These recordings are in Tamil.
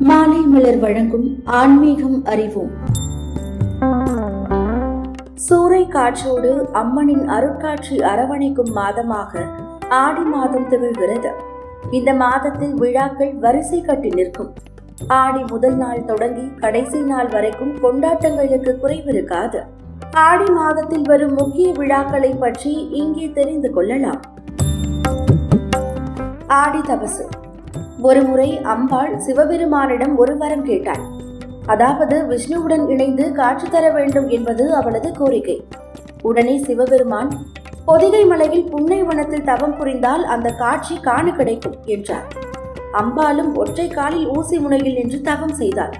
மாலை மலர் வழங்கும் ஆன்மீகம் அறிவோம். சூறை காற்றோடு அம்மனின் அருட்காட்சி அரவணைக்கும் மாதமாக ஆடி மாதம் திகழ்கிறது. இந்த மாதத்தில் விழாக்கள் வரிசை கட்டி நிற்கும். ஆடி முதல் நாள் தொடங்கி கடைசி நாள் வரைக்கும் கொண்டாட்டங்களுக்கு குறைவிருக்காது. ஆடி மாதத்தில் வரும் முக்கிய விழாக்களை பற்றி இங்கே தெரிந்து கொள்ளலாம். ஆடி தபசு. ஒருமுறை அம்பாள் சிவபெருமானிடம் ஒரு வரம் கேட்டாள். அதாவது விஷ்ணுவுடன் இணைந்து காட்சி தர வேண்டும் என்பது அவளது கோரிக்கை. உடனே சிவபெருமான் பொதிகை மலையில் புன்னை வனத்தில் தவம் புரிந்தால் அந்த காட்சி காண கிடைக்கும் என்றார். அம்பாலும் ஒற்றை காலில் ஊசி முனையில் நின்று தவம் செய்தாள்.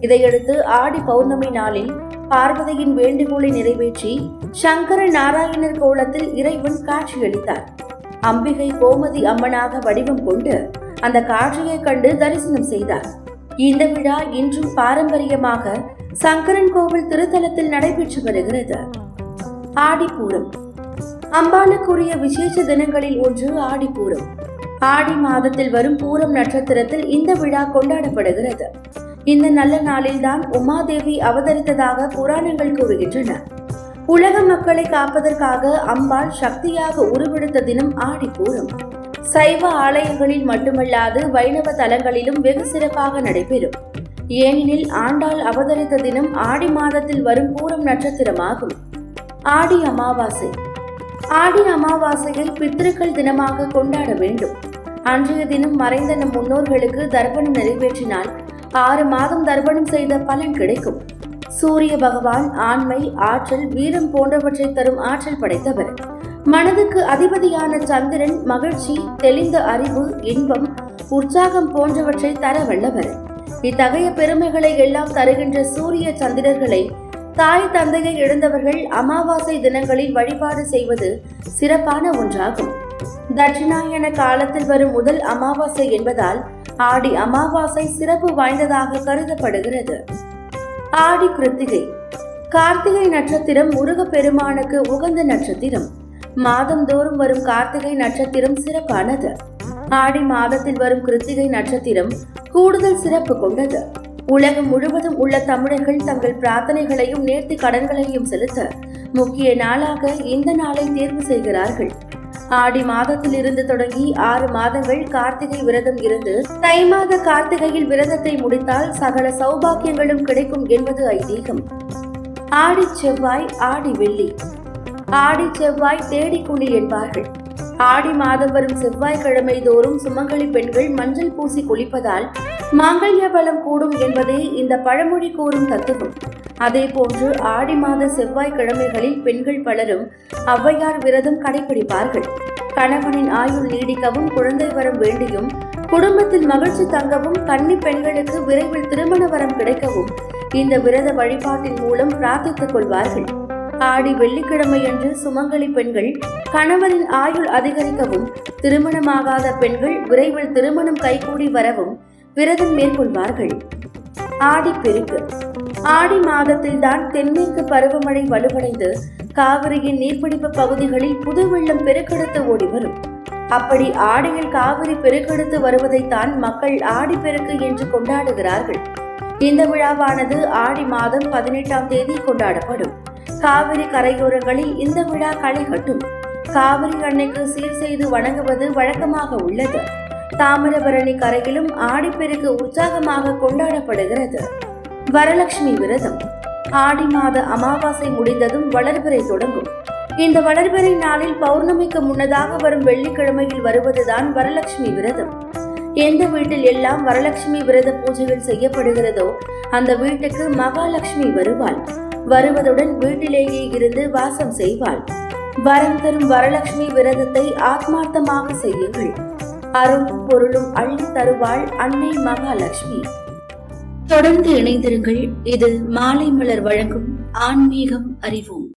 இதையடுத்து ஆடி பௌர்ணமி நாளில் பார்வதியின் வேண்டுகோளை நிறைவேற்றி சங்கர நாராயணர் கோலத்தில் இறைவன் காட்சியளித்தார். அம்பிகை கோமதி அம்மனாக வடிவம் கொண்டு அந்த காட்சியை கண்டு தரிசனம் செய்தார். இந்த விழா இன்றும் பாரம்பரியமாக சங்கரன் கோவில் திருத்தலத்தில் நடைபெற்று வருகிறது. ஆடிப்பூரம். அம்பாளுக்குரிய விசேஷ தினங்களில் ஒன்று ஆடிப்பூரம். ஆடி மாதத்தில் வரும் பூரம் நட்சத்திரத்தில் இந்த விழா கொண்டாடப்படுகிறது. இந்த நல்ல நாளில்தான் உமாதேவி அவதரித்ததாக புராணங்கள் கூறுகின்றன. உலக மக்களை காப்பதற்காக அம்பாள் சக்தியாக உருவெடுத்த தினம் ஆடிப்பூரம். சைவ ஆலயங்களில் மட்டுமல்லாது வைணவ தலங்களிலும் வெகு சிறப்பாக நடைபெறும். ஏனெனில் ஆண்டாள் அவதரித்த தினம் ஆடி மாதத்தில் வரும் பூரம் நட்சத்திரமாகும். ஆடி அமாவாசை. ஆடி அமாவாசையை பித்திருக்கள் தினமாக கொண்டாட வேண்டும். அன்றைய தினம் மறைந்த நம் முன்னோர்களுக்கு தர்ப்பணம் நிறைவேற்றினால் ஆறு மாதம் தர்ப்பணம் செய்த பலன் கிடைக்கும். சூரிய பகவான் ஆண்மை ஆற்றல் வீரம் போன்றவற்றை தரும் ஆற்றல் படைத்தவர். மனதுக்கு அதிபதியான சந்திரன் மகிழ்ச்சி தெளிந்த அறிவு இன்பம் உற்சாகம் போன்றவற்றை தர வல்லவர். இத்தகைய பெருமைகளை எல்லாம் தருகின்ற சூரிய சந்திரர்களை தாய் தந்தையை இழந்தவர்கள் அமாவாசை தினங்களில் வழிபாடு செய்வது சிறப்பான ஒன்றாகும். தட்சிணாயன காலத்தில் வரும் முதல் அமாவாசை என்பதால் ஆடி அமாவாசை சிறப்பு வாய்ந்ததாக கருதப்படுகிறது. ஆடி கிருத்திகை. கார்த்திகை நட்சத்திரம் முருகப்பெருமானுக்கு உகந்த நட்சத்திரம். மாதந்தோறும் வரும் கார்த்திகை நட்சத்திரம் சிறப்பானது. ஆடி மாதத்தில் வரும் கிருத்திகை நட்சத்திரம் கூடுதல் சிறப்பு கொண்டது. உலகம் முழுவதும் உள்ள தமிழர்கள் தங்கள் பிரார்த்தனைகளையும் நேர்த்தி கடன்களையும் செலுத்த முக்கிய நாளாக இந்த நாளை தேர்வு செய்கிறார்கள். ஆடி மாதத்தில் இருந்து தொடங்கி ஆறு மாதங்கள் கார்த்திகை விரதம் இருந்து தை மாத கார்த்திகையில் விரதத்தை முடித்தால் சகல சௌபாக்கியங்களும் கிடைக்கும் என்பது ஐதீகம். ஆடி செவ்வாய் ஆடி வெள்ளி. ஆடி செவ்வாய் தேடிக்குழி என்பார்கள் ஆடி மாதம் வரும் செவ்வாய்க்கிழமை தோறும் சுமங்கலி பெண்கள் மஞ்சள் பூசி குளிப்பதால் மாங்கல்ய பலம் கூடும் என்பதே இந்த பழமொழி கூறும் தத்துவம். அதே போன்று ஆடி மாத செவ்வாய்க்கிழமைகளில் பெண்கள் பலரும் ஔவையார் விரதம் கடைபிடிப்பார்கள். கணவனின் ஆயுள் நீடிக்கவும் குழந்தை வரம் வேண்டியும் குடும்பத்தில் மகிழ்ச்சி தங்கவும் கன்னி பெண்களுக்கு விரைவில் திருமண வரம் கிடைக்கவும் இந்த விரத வழிபாட்டின் மூலம் பிரார்த்தித்துக் கொள்வார்கள். ஆடி வெள்ளிக்கிழமையன்று சுமங்கலி பெண்கள் கணவரின் ஆயுள் அதிகரிக்கவும் திருமணமாகாத பெண்கள் விரைவில் திருமணம் கைகூடி வரவும் விரதம் மேற்கொள்வார்கள். ஆடி பெருக்கு. ஆடி மாதத்தில் தான் தென்மேற்கு பருவமழை வலுவடைந்து காவிரியின் நீர்பிடிப்பு பகுதிகளில் புது வெள்ளம் பெருக்கெடுத்து ஓடி வரும். அப்படி ஆடியில் காவிரி பெருக்கெடுத்து வருவதைத்தான் மக்கள் ஆடி பெருக்கு என்று கொண்டாடுகிறார்கள். இந்த விழாவானது ஆடி மாதம் பதினெட்டாம் தேதி கொண்டாடப்படும். காவிரி கரையோரங்களில் இந்த விழா களை கட்டும் காவிரி அன்னைக்கு சீர் செய்து வணங்குவது வழக்கமாக உள்ளது. தாமிரபரணி கரையிலும் ஆடிப்பெருக்கு உற்சாகமாக கொண்டாடப்படுகிறது. வரலட்சுமி விரதம். ஆடி மாத அமாவாசை முடிந்ததும் வளர்பிறை தொடங்கும். இந்த வளர்பிறை நாளில் பௌர்ணமிக்கு முன்னதாக வரும் வெள்ளிக்கிழமையில் வருவதுதான் வரலட்சுமி விரதம். எந்த வீட்டில் எல்லாம் வரலட்சுமி விரத பூஜைகள் செய்யப்படுகிறதோ அந்த வீட்டுக்கு மகாலட்சுமி வருவாள். வருவதுடன் வீட்டிலேயே இருந்து வாசம் செய்வாள். வரம் தரும் வரலட்சுமி விரதத்தை ஆத்மார்த்தமாக செய்யுங்கள். அருளும் பொருளும் அள்ளி தருவாள் அன்னை மகாலட்சுமி. தொடர்ந்து இணைந்திருங்கள். இது மாலை மலர் வழங்கும் ஆன்மீகம் அறிவோம்.